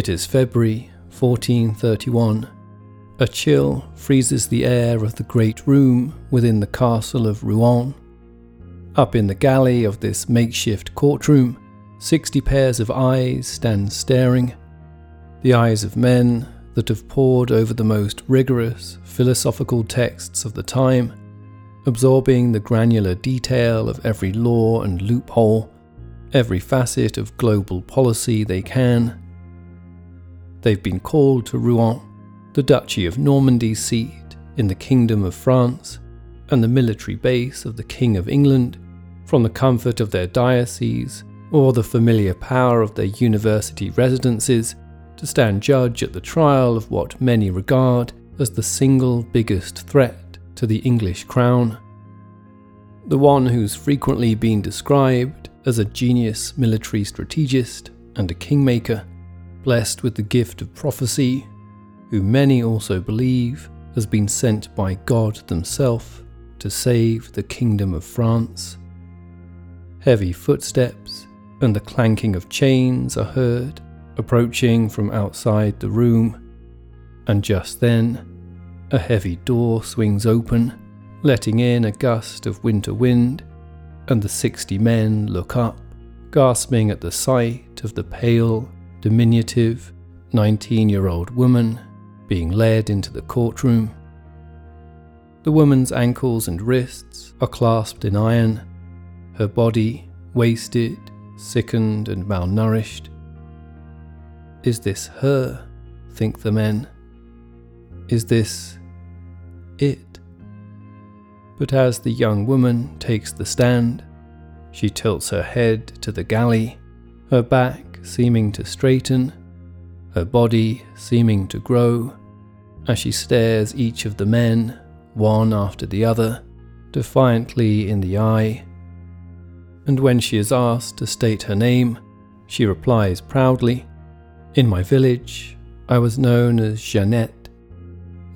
It is February 1431. A chill freezes the air of the great room within the castle of Rouen. Up in the galley of this makeshift courtroom, sixty pairs of eyes stand staring. The eyes of men that have pored over the most rigorous philosophical texts of the time, absorbing the granular detail of every law and loophole, every facet of global policy they can. They've been called to Rouen, the Duchy of Normandy's seat in the Kingdom of France, and the military base of the King of England, from the comfort of their diocese or the familiar power of their university residences to stand judge at the trial of what many regard as the single biggest threat to the English crown. The one who's frequently been described as a genius military strategist and a kingmaker, blessed with the gift of prophecy, who many also believe has been sent by God Himself to save the Kingdom of France. Heavy footsteps and the clanking of chains are heard approaching from outside the room, and just then, a heavy door swings open, letting in a gust of winter wind, and the sixty men look up, gasping at the sight of the pale, diminutive, 19 year old woman being led into the courtroom. The woman's ankles and wrists are clasped in iron, her body wasted, sickened, and malnourished. Is this her? think the men. Is this it? But as the young woman takes the stand, she tilts her head to the galley, her back seeming to straighten, her body seeming to grow, as she stares each of the men, one after the other, defiantly in the eye. And when she is asked to state her name, she replies proudly, in my village, I was known as Jeannette.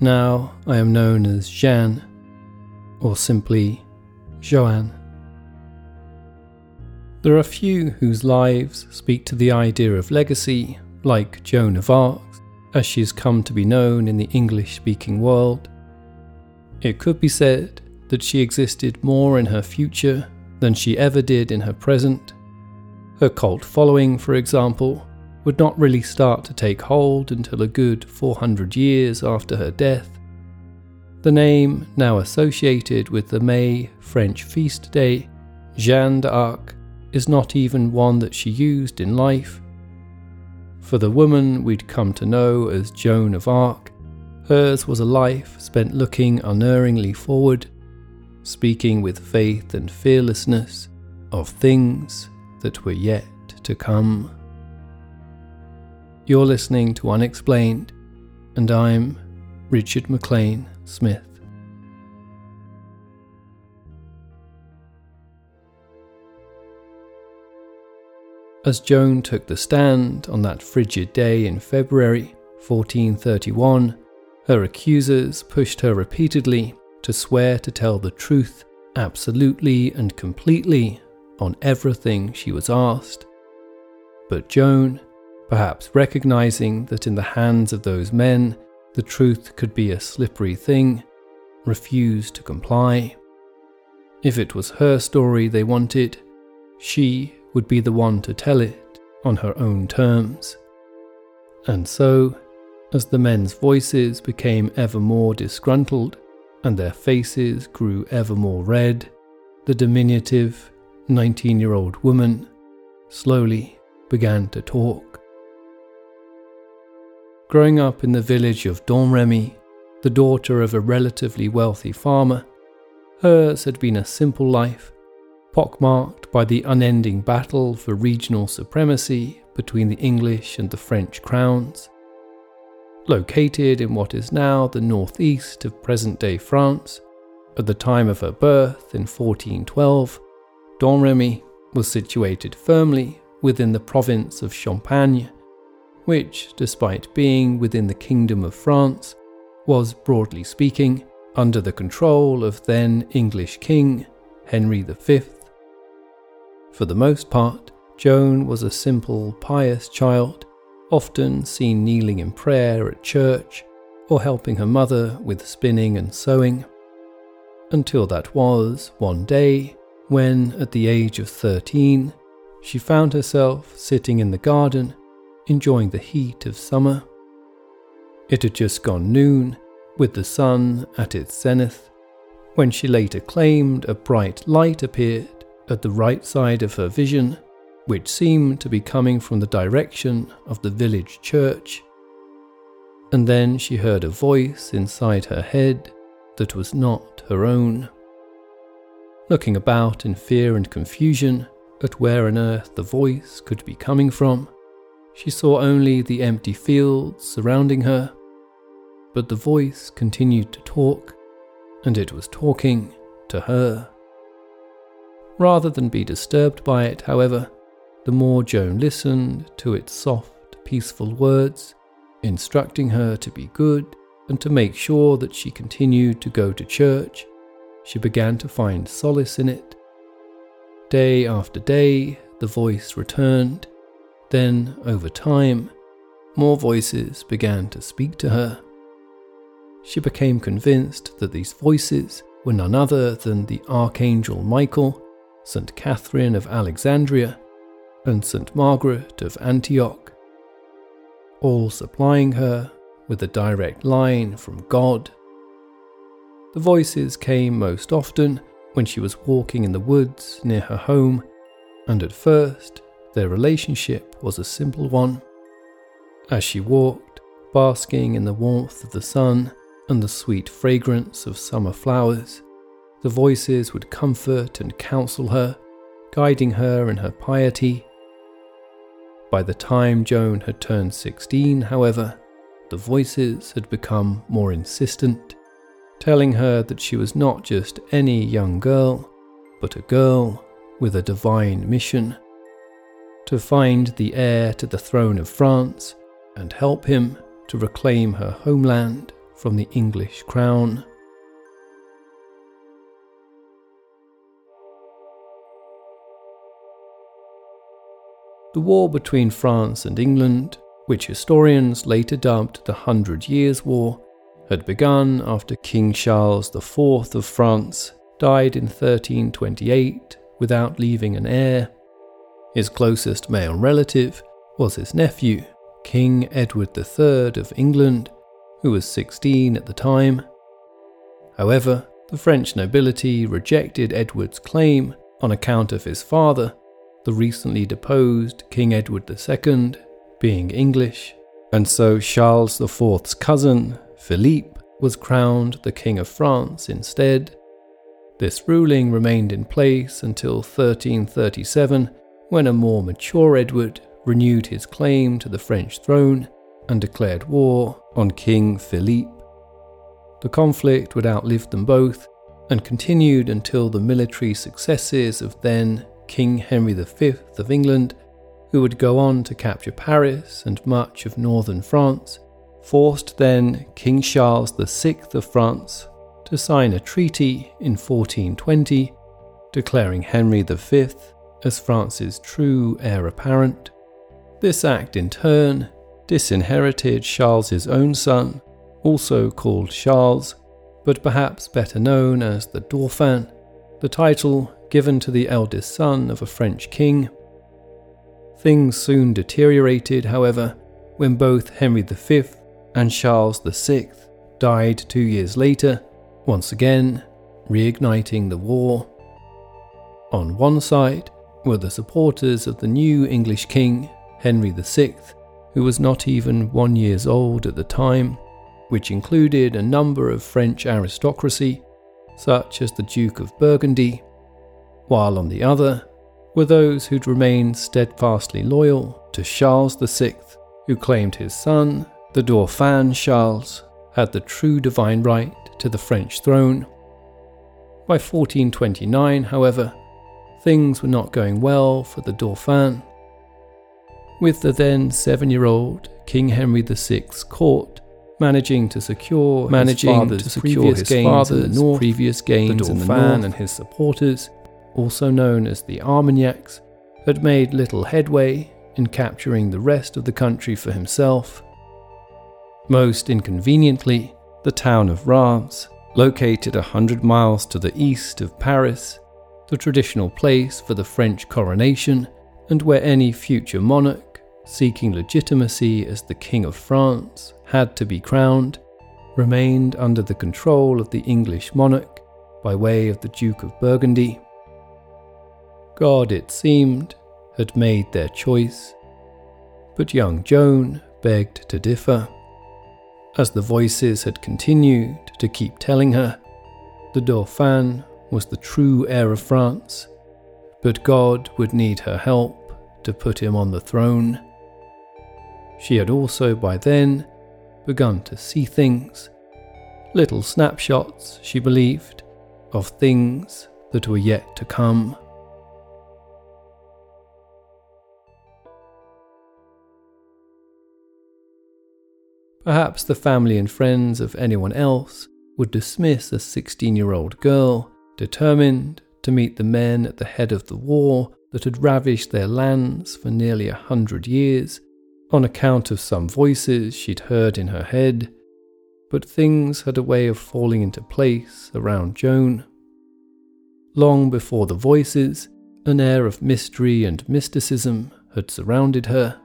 Now I am known as Jeanne, or simply Joanne. There are few whose lives speak to the idea of legacy, like Joan of Arc, as she has come to be known in the English speaking world. It could be said that she existed more in her future than she ever did in her present. Her cult following, for example, would not really start to take hold until a good 400 years after her death. The name, now associated with the May French feast day, Jeanne d'Arc, is not even one that she used in life. For the woman we'd come to know as Joan of Arc, hers was a life spent looking unerringly forward, speaking with faith and fearlessness of things that were yet to come. You're listening to Unexplained, and I'm Richard MacLean Smith. As Joan took the stand on that frigid day in February 1431, her accusers pushed her repeatedly to swear to tell the truth absolutely and completely on everything she was asked. But Joan perhaps recognizing that in the hands of those men the truth could be a slippery thing, refused to comply. If it was her story they wanted, she would be the one to tell it on her own terms. And so, as the men's voices became ever more disgruntled and their faces grew ever more red, the diminutive 19 year old woman slowly began to talk. Growing up in the village of Domremy, the daughter of a relatively wealthy farmer, hers had been a simple life, pockmarked by the unending battle for regional supremacy between the English and the French crowns. Located in what is now the northeast of present day France, at the time of her birth in 1412, Domremy was situated firmly within the province of Champagne which, despite being within the Kingdom of France, was, broadly speaking, under the control of then English King Henry V. For the most part, Joan was a simple, pious child often seen kneeling in prayer at church or helping her mother with spinning and sewing. Until that was, one day, when, at the age of 13, she found herself sitting in the garden, enjoying the heat of summer. It had just gone noon, with the sun at its zenith, when she later claimed a bright light appeared at the right side of her vision, which seemed to be coming from the direction of the village church. And then she heard a voice inside her head that was not her own. Looking about in fear and confusion at where on earth the voice could be coming from, she saw only the empty fields surrounding her. But the voice continued to talk, and it was talking to her. Rather than be disturbed by it, however, the more Joan listened to its soft, peaceful words, instructing her to be good and to make sure that she continued to go to church, she began to find solace in it. Day after day, the voice returned. Then, over time, more voices began to speak to her. She became convinced that these voices were none other than the Archangel Michael St. Catherine of Alexandria, and St. Margaret of Antioch, all supplying her with a direct line from God. The voices came most often when she was walking in the woods near her home, and at first their relationship was a simple one. As she walked, basking in the warmth of the sun and the sweet fragrance of summer flowers, the voices would comfort and counsel her, guiding her in her piety. By the time Joan had turned 16, however, the voices had become more insistent, telling her that she was not just any young girl, but a girl with a divine mission to find the heir to the throne of France and help him to reclaim her homeland from the English crown. The war between France and England, which historians later dubbed the Hundred Years' War, had begun after King Charles IV of France died in 1328 without leaving an heir. His closest male relative was his nephew, King Edward III of England, who was 16 at the time. However, the French nobility rejected Edward's claim on account of his father the recently deposed King Edward II being English, and so Charles IV's cousin, Philippe, was crowned the King of France instead. This ruling remained in place until 1337, when a more mature Edward renewed his claim to the French throne and declared war on King Philippe. The conflict would outlive them both and continued until the military successes of then King Henry V of England, who would go on to capture Paris and much of northern France, forced then King Charles VI of France to sign a treaty in 1420 declaring Henry V as France's true heir apparent. This act in turn disinherited Charles's own son, also called Charles, but perhaps better known as the Dauphin, the title given to the eldest son of a French king. Things soon deteriorated, however, when both Henry V and Charles VI died two years later, once again reigniting the war. On one side were the supporters of the new English king, Henry VI, who was not even one years old at the time, which included a number of French aristocracy, such as the Duke of Burgundy while on the other were those who'd remained steadfastly loyal to Charles VI, who claimed his son, the Dauphin Charles, had the true divine right to the French throne. By 1429, however, things were not going well for the Dauphin. With the then seven year old King Henry VI's court managing to secure managing his to secure his gains father's in the north, previous gains the in the north, and his supporters also known as the Armagnacs, had made little headway in capturing the rest of the country for himself. Most inconveniently, the town of Reims, located a hundred miles to the east of Paris, the traditional place for the French coronation, and where any future monarch seeking legitimacy as the King of France had to be crowned, remained under the control of the English monarch by way of the Duke of Burgundy. God, it seemed, had made their choice, but young Joan begged to differ. As the voices had continued to keep telling her, the Dauphin was the true heir of France, but God would need her help to put him on the throne. She had also by then begun to see things, little snapshots, she believed, of things that were yet to come. Perhaps the family and friends of anyone else would dismiss a 16 year old girl determined to meet the men at the head of the war that had ravished their lands for nearly a hundred years on account of some voices she'd heard in her head, but things had a way of falling into place around Joan. Long before the voices, an air of mystery and mysticism had surrounded her.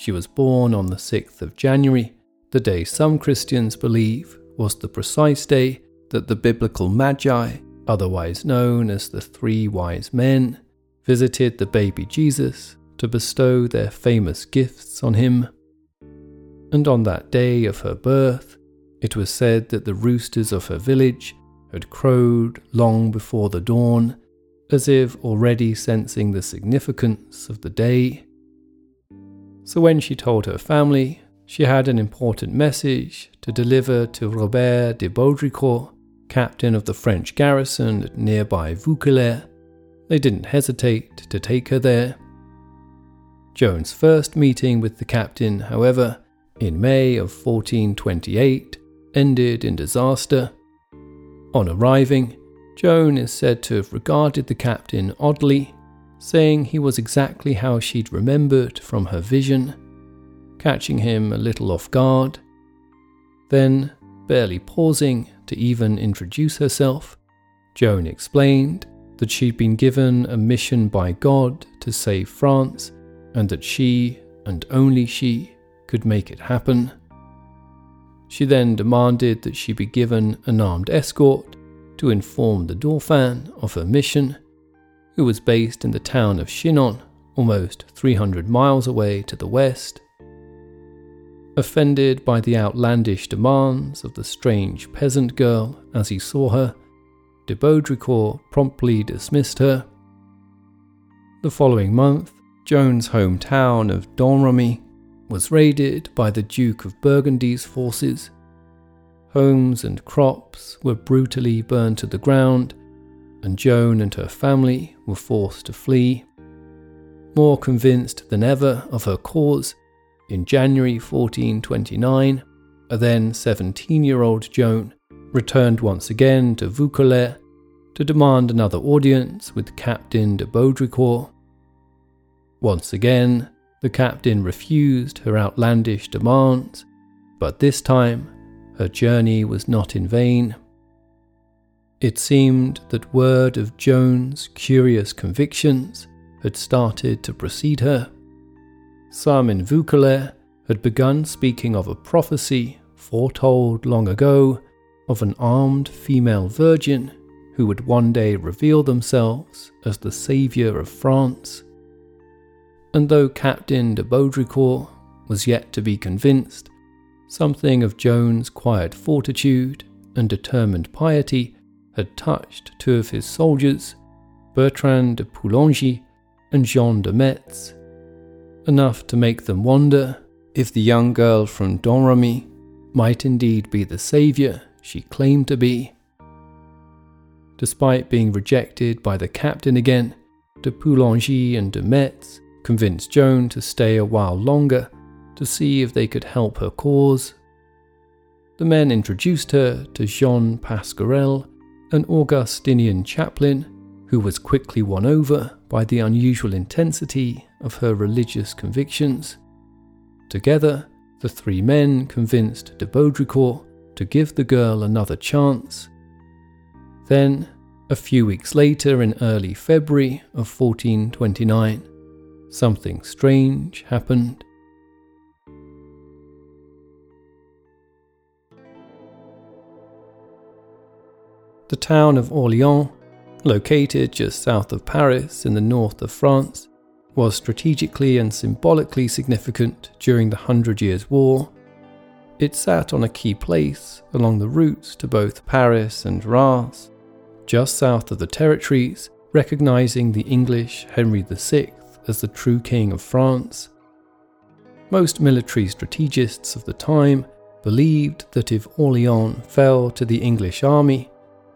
She was born on the 6th of January, the day some Christians believe was the precise day that the biblical Magi, otherwise known as the three wise men, visited the baby Jesus to bestow their famous gifts on him. And on that day of her birth, it was said that the roosters of her village had crowed long before the dawn, as if already sensing the significance of the day. So when she told her family, she had an important message to deliver to Robert de Baudricourt, captain of the French garrison at nearby Vaucouleurs. They didn't hesitate to take her there. Joan's first meeting with the captain, however, in May of 1428, ended in disaster. On arriving, Joan is said to have regarded the captain oddly, saying he was exactly how she'd remembered from her vision, catching him a little off guard. Then, barely pausing to even introduce herself, Joan explained that she'd been given a mission by God to save France and that she, and only she, could make it happen. She then demanded that she be given an armed escort to inform the Dauphin of her mission, who was based in the town of Chinon, almost 300 miles away to the west. Offended by the outlandish demands of the strange peasant girl as he saw her, de Baudricourt promptly dismissed her. The following month, Joan's hometown of Domremy was raided by the Duke of Burgundy's forces. Homes and crops were brutally burned to the ground, and Joan and her family were forced to flee. More convinced than ever of her cause, in January 1429, a then 17 year old Joan returned once again to Vaucouleurs to demand another audience with Captain de Baudricourt. Once again, the captain refused her outlandish demands, but this time her journey was not in vain. It seemed that word of Joan's curious convictions had started to precede her. Some in had begun speaking of a prophecy foretold long ago of an armed female virgin who would one day reveal themselves as the saviour of France and though Captain de Baudricourt was yet to be convinced, something of Joan's quiet fortitude and determined piety had touched two of his soldiers, Bertrand de Poulengy and Jean de Metz, enough to make them wonder if the young girl from Domremy might indeed be the saviour she claimed to be. Despite being rejected by the captain again, de Poulengy and de Metz convinced Joan to stay a while longer to see if they could help her cause. The men introduced her to Jean Pasquerel, an Augustinian chaplain who was quickly won over by the unusual intensity of her religious convictions. Together, the three men convinced de Baudricourt to give the girl another chance. Then, a few weeks later, in early February of 1429, something strange happened. The town of Orleans, located just south of Paris in the north of France, was strategically and symbolically significant during the Hundred Years' War. It sat on a key place along the routes to both Paris and Reims, just south of the territories, recognizing the English Henry VI as the true king of France. Most military strategists of the time believed that if Orleans fell to the English army,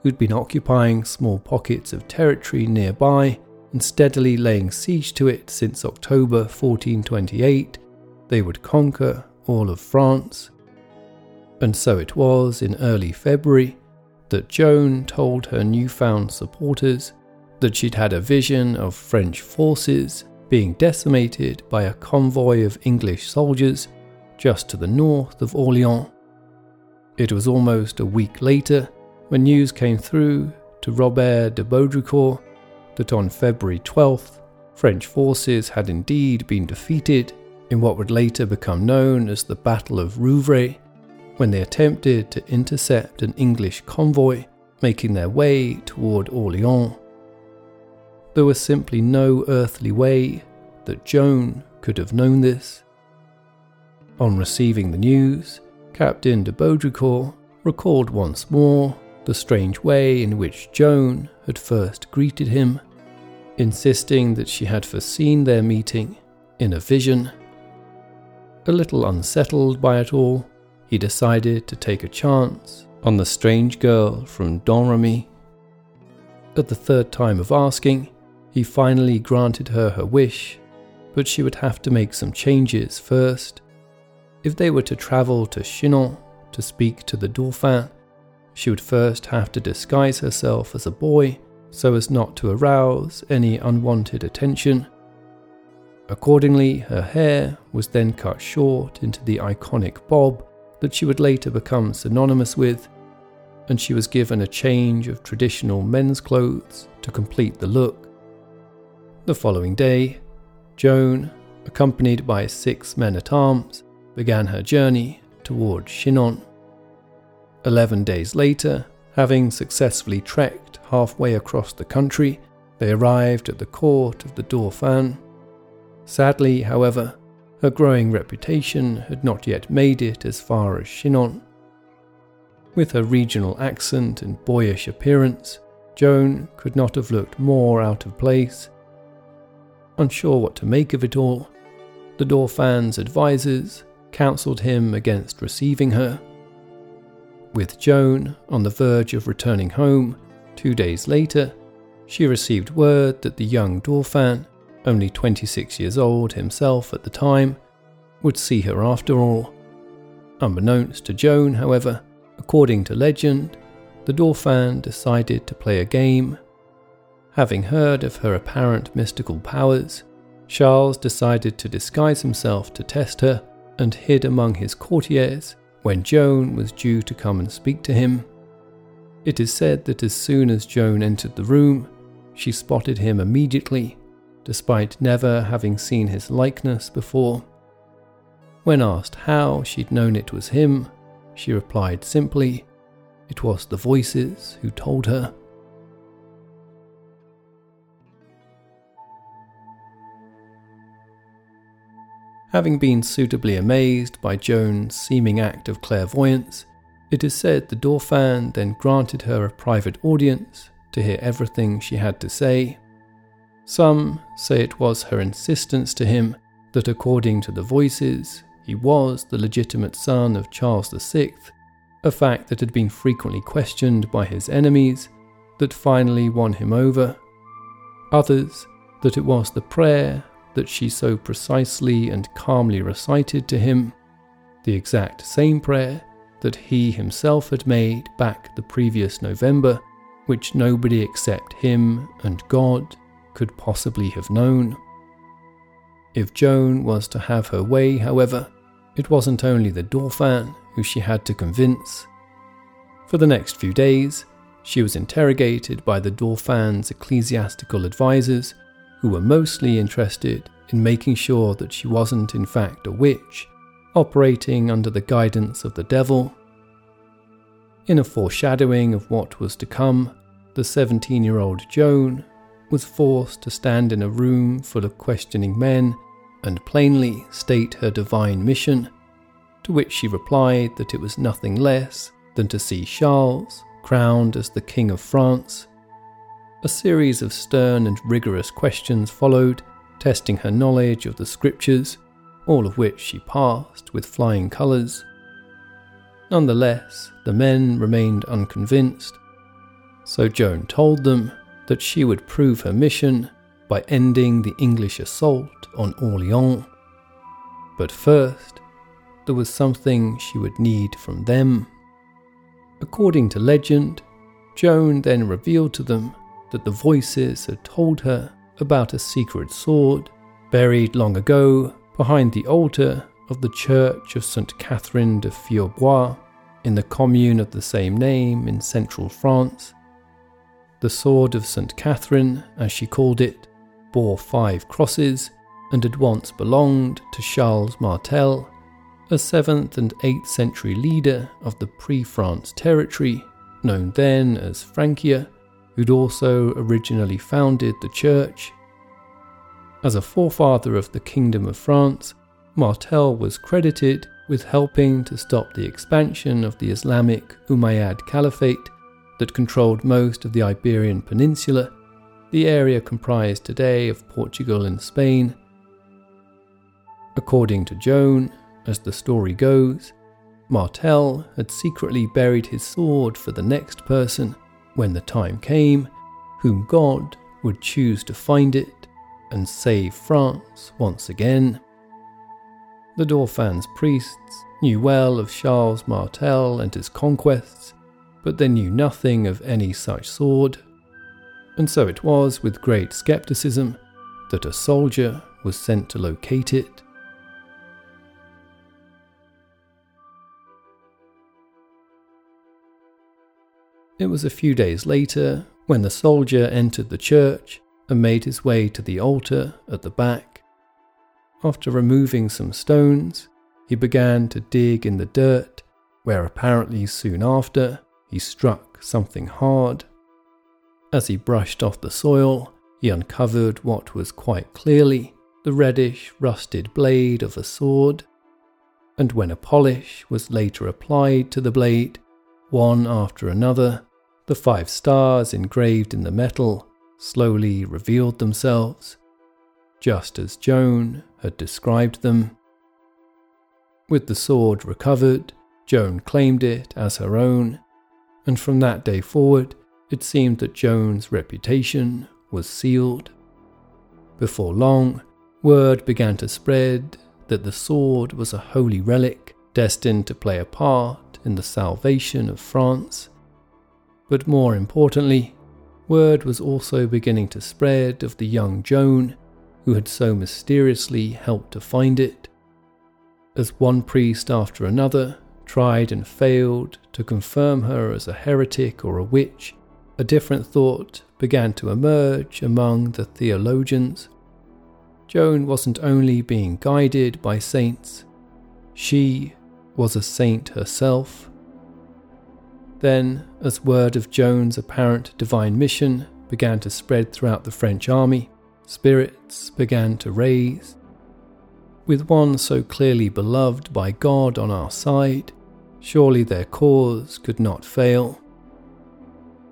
who'd been occupying small pockets of territory nearby and steadily laying siege to it since October 1428, they would conquer all of France. And so it was in early February that Joan told her newfound supporters that she'd had a vision of French forces being decimated by a convoy of English soldiers just to the north of Orleans. It was almost a week later when news came through to Robert de Baudricourt that on February 12th, French forces had indeed been defeated in what would later become known as the Battle of Rouvray, when they attempted to intercept an English convoy making their way toward Orleans. There was simply no earthly way that Joan could have known this. On receiving the news, Captain de Baudricourt recalled once more the strange way in which Joan had first greeted him, insisting that she had foreseen their meeting in a vision. A little unsettled by it all, he decided to take a chance on the strange girl from Domremy. At the third time of asking, he finally granted her her wish, but she would have to make some changes first. If they were to travel to Chinon to speak to the Dauphin, she would first have to disguise herself as a boy so as not to arouse any unwanted attention. Accordingly, her hair was then cut short into the iconic bob that she would later become synonymous with, and she was given a change of traditional men's clothes to complete the look. The following day, Joan, accompanied by six men at arms, began her journey toward Chinon. Eleven days later, having successfully trekked halfway across the country, they arrived at the court of the Dauphin. Sadly, however, her growing reputation had not yet made it as far as Chinon. With her regional accent and boyish appearance, Joan could not have looked more out of place. Unsure what to make of it all, the Dauphin's advisers counselled him against receiving her with Joan on the verge of returning home, two days later, she received word that the young Dauphin, only 26 years old himself at the time, would see her after all. Unbeknownst to Joan, however, according to legend, the Dauphin decided to play a game. Having heard of her apparent mystical powers, Charles decided to disguise himself to test her and hid among his courtiers when Joan was due to come and speak to him. It is said that as soon as Joan entered the room, she spotted him immediately, despite never having seen his likeness before. When asked how she'd known it was him, she replied simply, It was the voices who told her. Having been suitably amazed by Joan's seeming act of clairvoyance, it is said the Dauphin then granted her a private audience to hear everything she had to say. Some say it was her insistence to him that, according to the voices, he was the legitimate son of Charles VI, a fact that had been frequently questioned by his enemies, that finally won him over. Others, that it was the prayer that she so precisely and calmly recited to him, the exact same prayer that he himself had made back the previous November, which nobody except him and God could possibly have known. If Joan was to have her way, however, it wasn't only the Dauphin who she had to convince. For the next few days, she was interrogated by the Dauphin's ecclesiastical advisers, who were mostly interested in making sure that she wasn't, in fact, a witch, operating under the guidance of the devil. In a foreshadowing of what was to come, the 17 year old Joan was forced to stand in a room full of questioning men and plainly state her divine mission, to which she replied that it was nothing less than to see Charles crowned as the King of France. A series of stern and rigorous questions followed, testing her knowledge of the scriptures, all of which she passed with flying colours. Nonetheless, the men remained unconvinced, so Joan told them that she would prove her mission by ending the English assault on Orleans. But first, there was something she would need from them. According to legend, Joan then revealed to them that the voices had told her about a secret sword buried long ago behind the altar of the Church of St. Catherine de Fierbois in the commune of the same name in central France. The sword of St. Catherine, as she called it, bore five crosses and had once belonged to Charles Martel, a 7th and 8th century leader of the pre France territory, known then as Francia, who'd also originally founded the church. As a forefather of the Kingdom of France, Martel was credited with helping to stop the expansion of the Islamic Umayyad Caliphate that controlled most of the Iberian Peninsula, the area comprised today of Portugal and Spain. According to Joan, as the story goes, Martel had secretly buried his sword for the next person when the time came, whom God would choose to find it and save France once again. The Dauphin's priests knew well of Charles Martel and his conquests, but they knew nothing of any such sword. And so it was with great skepticism that a soldier was sent to locate it. It was a few days later when the soldier entered the church and made his way to the altar at the back. After removing some stones, he began to dig in the dirt, where apparently soon after he struck something hard. As he brushed off the soil, he uncovered what was quite clearly the reddish, rusted blade of a sword. And when a polish was later applied to the blade, one after another, the five stars engraved in the metal slowly revealed themselves, just as Joan had described them. With the sword recovered, Joan claimed it as her own, and from that day forward, it seemed that Joan's reputation was sealed. Before long, word began to spread that the sword was a holy relic destined to play a part in the salvation of France. But more importantly, word was also beginning to spread of the young Joan who had so mysteriously helped to find it. As one priest after another tried and failed to confirm her as a heretic or a witch, a different thought began to emerge among the theologians. Joan wasn't only being guided by saints, she was a saint herself. Then, as word of Joan's apparent divine mission began to spread throughout the French army, spirits began to raise. With one so clearly beloved by God on our side, surely their cause could not fail.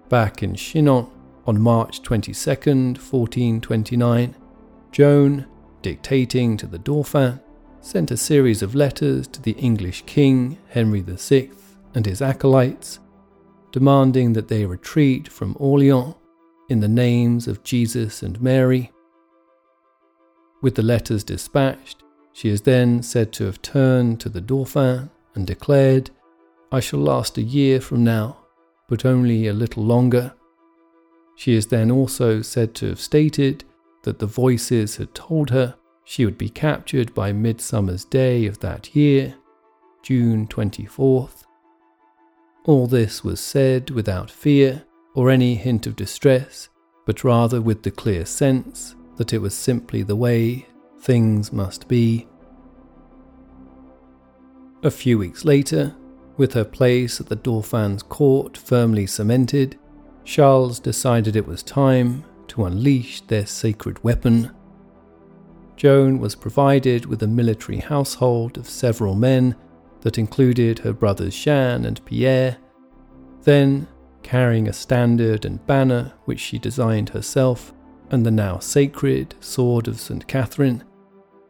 Back in Chinon, on March 22, 1429, Joan, dictating to the Dauphin, sent a series of letters to the English king Henry VI and his acolytes, demanding that they retreat from Orleans in the names of Jesus and Mary with the letters dispatched, she is then said to have turned to the Dauphin and declared, I shall last a year from now, but only a little longer. She is then also said to have stated that the voices had told her she would be captured by Midsummer's Day of that year, June 24th. All this was said without fear or any hint of distress, but rather with the clear sense that it was simply the way things must be. A few weeks later, with her place at the Dauphin's court firmly cemented, Charles decided it was time to unleash their sacred weapon. Joan was provided with a military household of several men that included her brothers Jean and Pierre. Then, carrying a standard and banner which she designed herself, and the now sacred sword of St. Catherine,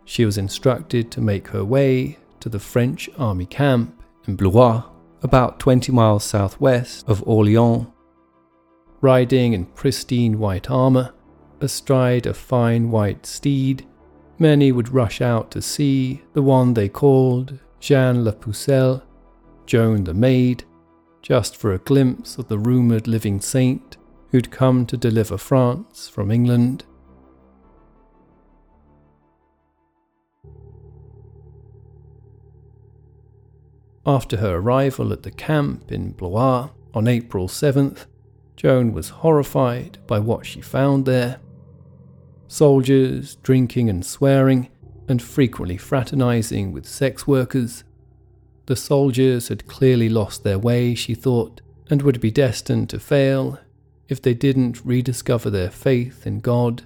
she was instructed to make her way to the French army camp in Blois, about 20 miles southwest of Orleans. Riding in pristine white armour, astride a fine white steed, many would rush out to see the one they called Jeanne la Pucelle, Joan the Maid, just for a glimpse of the rumoured living saint who'd come to deliver France from England. After her arrival at the camp in Blois on April 7th, Joan was horrified by what she found there. Soldiers drinking and swearing, and frequently fraternizing with sex workers. The soldiers had clearly lost their way, she thought, and would be destined to fail if they didn't rediscover their faith in God.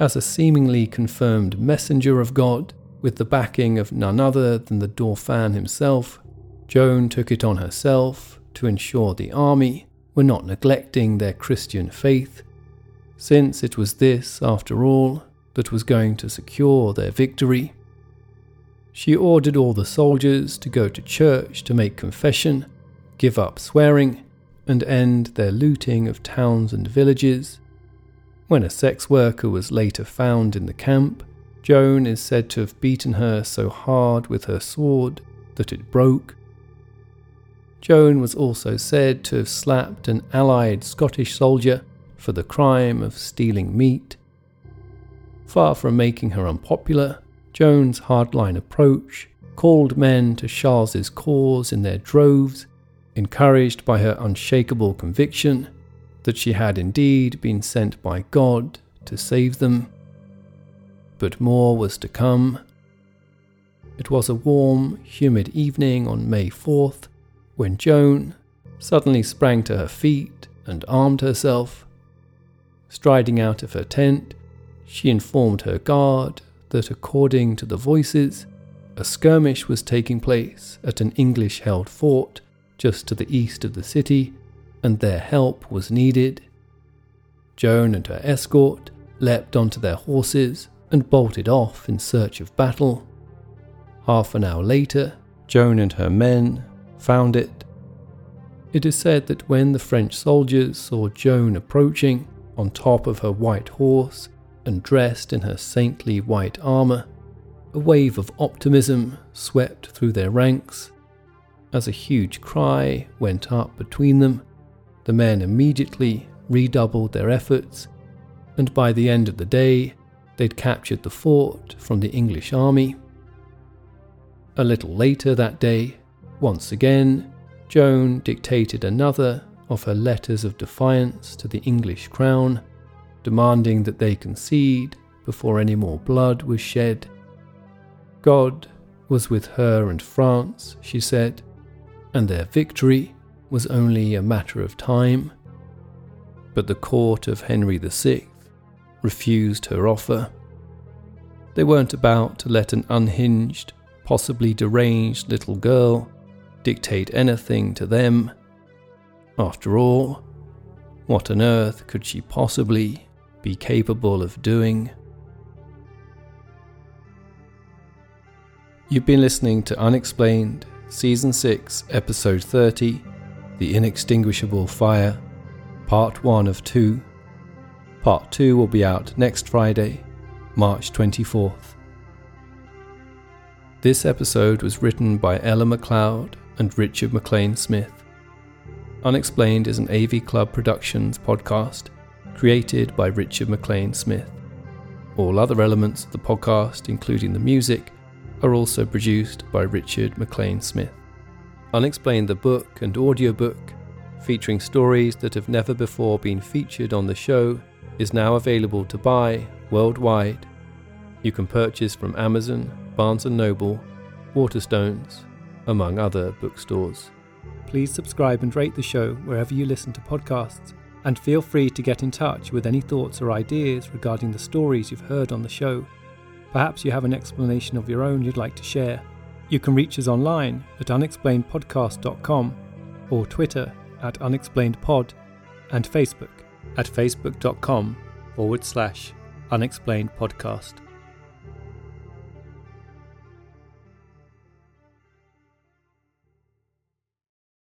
As a seemingly confirmed messenger of God, with the backing of none other than the Dauphin himself, Joan took it on herself to ensure the army were not neglecting their Christian faith, since it was this, after all, that was going to secure their victory. She ordered all the soldiers to go to church to make confession, give up swearing, and end their looting of towns and villages. When a sex worker was later found in the camp, Joan is said to have beaten her so hard with her sword that it broke. Joan was also said to have slapped an allied Scottish soldier for the crime of stealing meat. Far from making her unpopular, Joan's hardline approach called men to Charles's cause in their droves, encouraged by her unshakable conviction that she had indeed been sent by God to save them but more was to come. It was a warm, humid evening on May 4th when Joan suddenly sprang to her feet and armed herself. Striding out of her tent, she informed her guard that according to the voices, a skirmish was taking place at an English held fort just to the east of the city, and their help was needed. Joan and her escort leapt onto their horses and bolted off in search of battle. Half an hour later, Joan and her men found it. It is said that when the French soldiers saw Joan approaching on top of her white horse and dressed in her saintly white armour, a wave of optimism swept through their ranks. As a huge cry went up between them, the men immediately redoubled their efforts, and by the end of the day, they'd captured the fort from the English army. A little later that day, once again, Joan dictated another of her letters of defiance to the English crown, demanding that they concede before any more blood was shed. God was with her and France, she said, and their victory was only a matter of time. But the court of Henry VI refused her offer. They weren't about to let an unhinged, possibly deranged little girl dictate anything to them. After all, what on earth could she possibly be capable of doing? You've been listening to Unexplained, Season 6, Episode 30 The Inextinguishable Fire, Part 1 of 2. Part 2 will be out next Friday, March 24th. This episode was written by Ella McLeod and Richard MacLean Smith. Unexplained is an AV Club Productions podcast created by Richard MacLean Smith. All other elements of the podcast, including the music, are also produced by Richard MacLean Smith. Unexplained the book and audiobook, featuring stories that have never before been featured on the show, is now available to buy worldwide. You can purchase from Amazon, Barnes & Noble, Waterstones, among other bookstores. Please subscribe and rate the show wherever you listen to podcasts, and feel free to get in touch with any thoughts or ideas regarding the stories you've heard on the show. Perhaps you have an explanation of your own you'd like to share. You can reach us online at unexplainedpodcast.com or Twitter at unexplainedpod and Facebook at facebook.com forward slash unexplained podcast.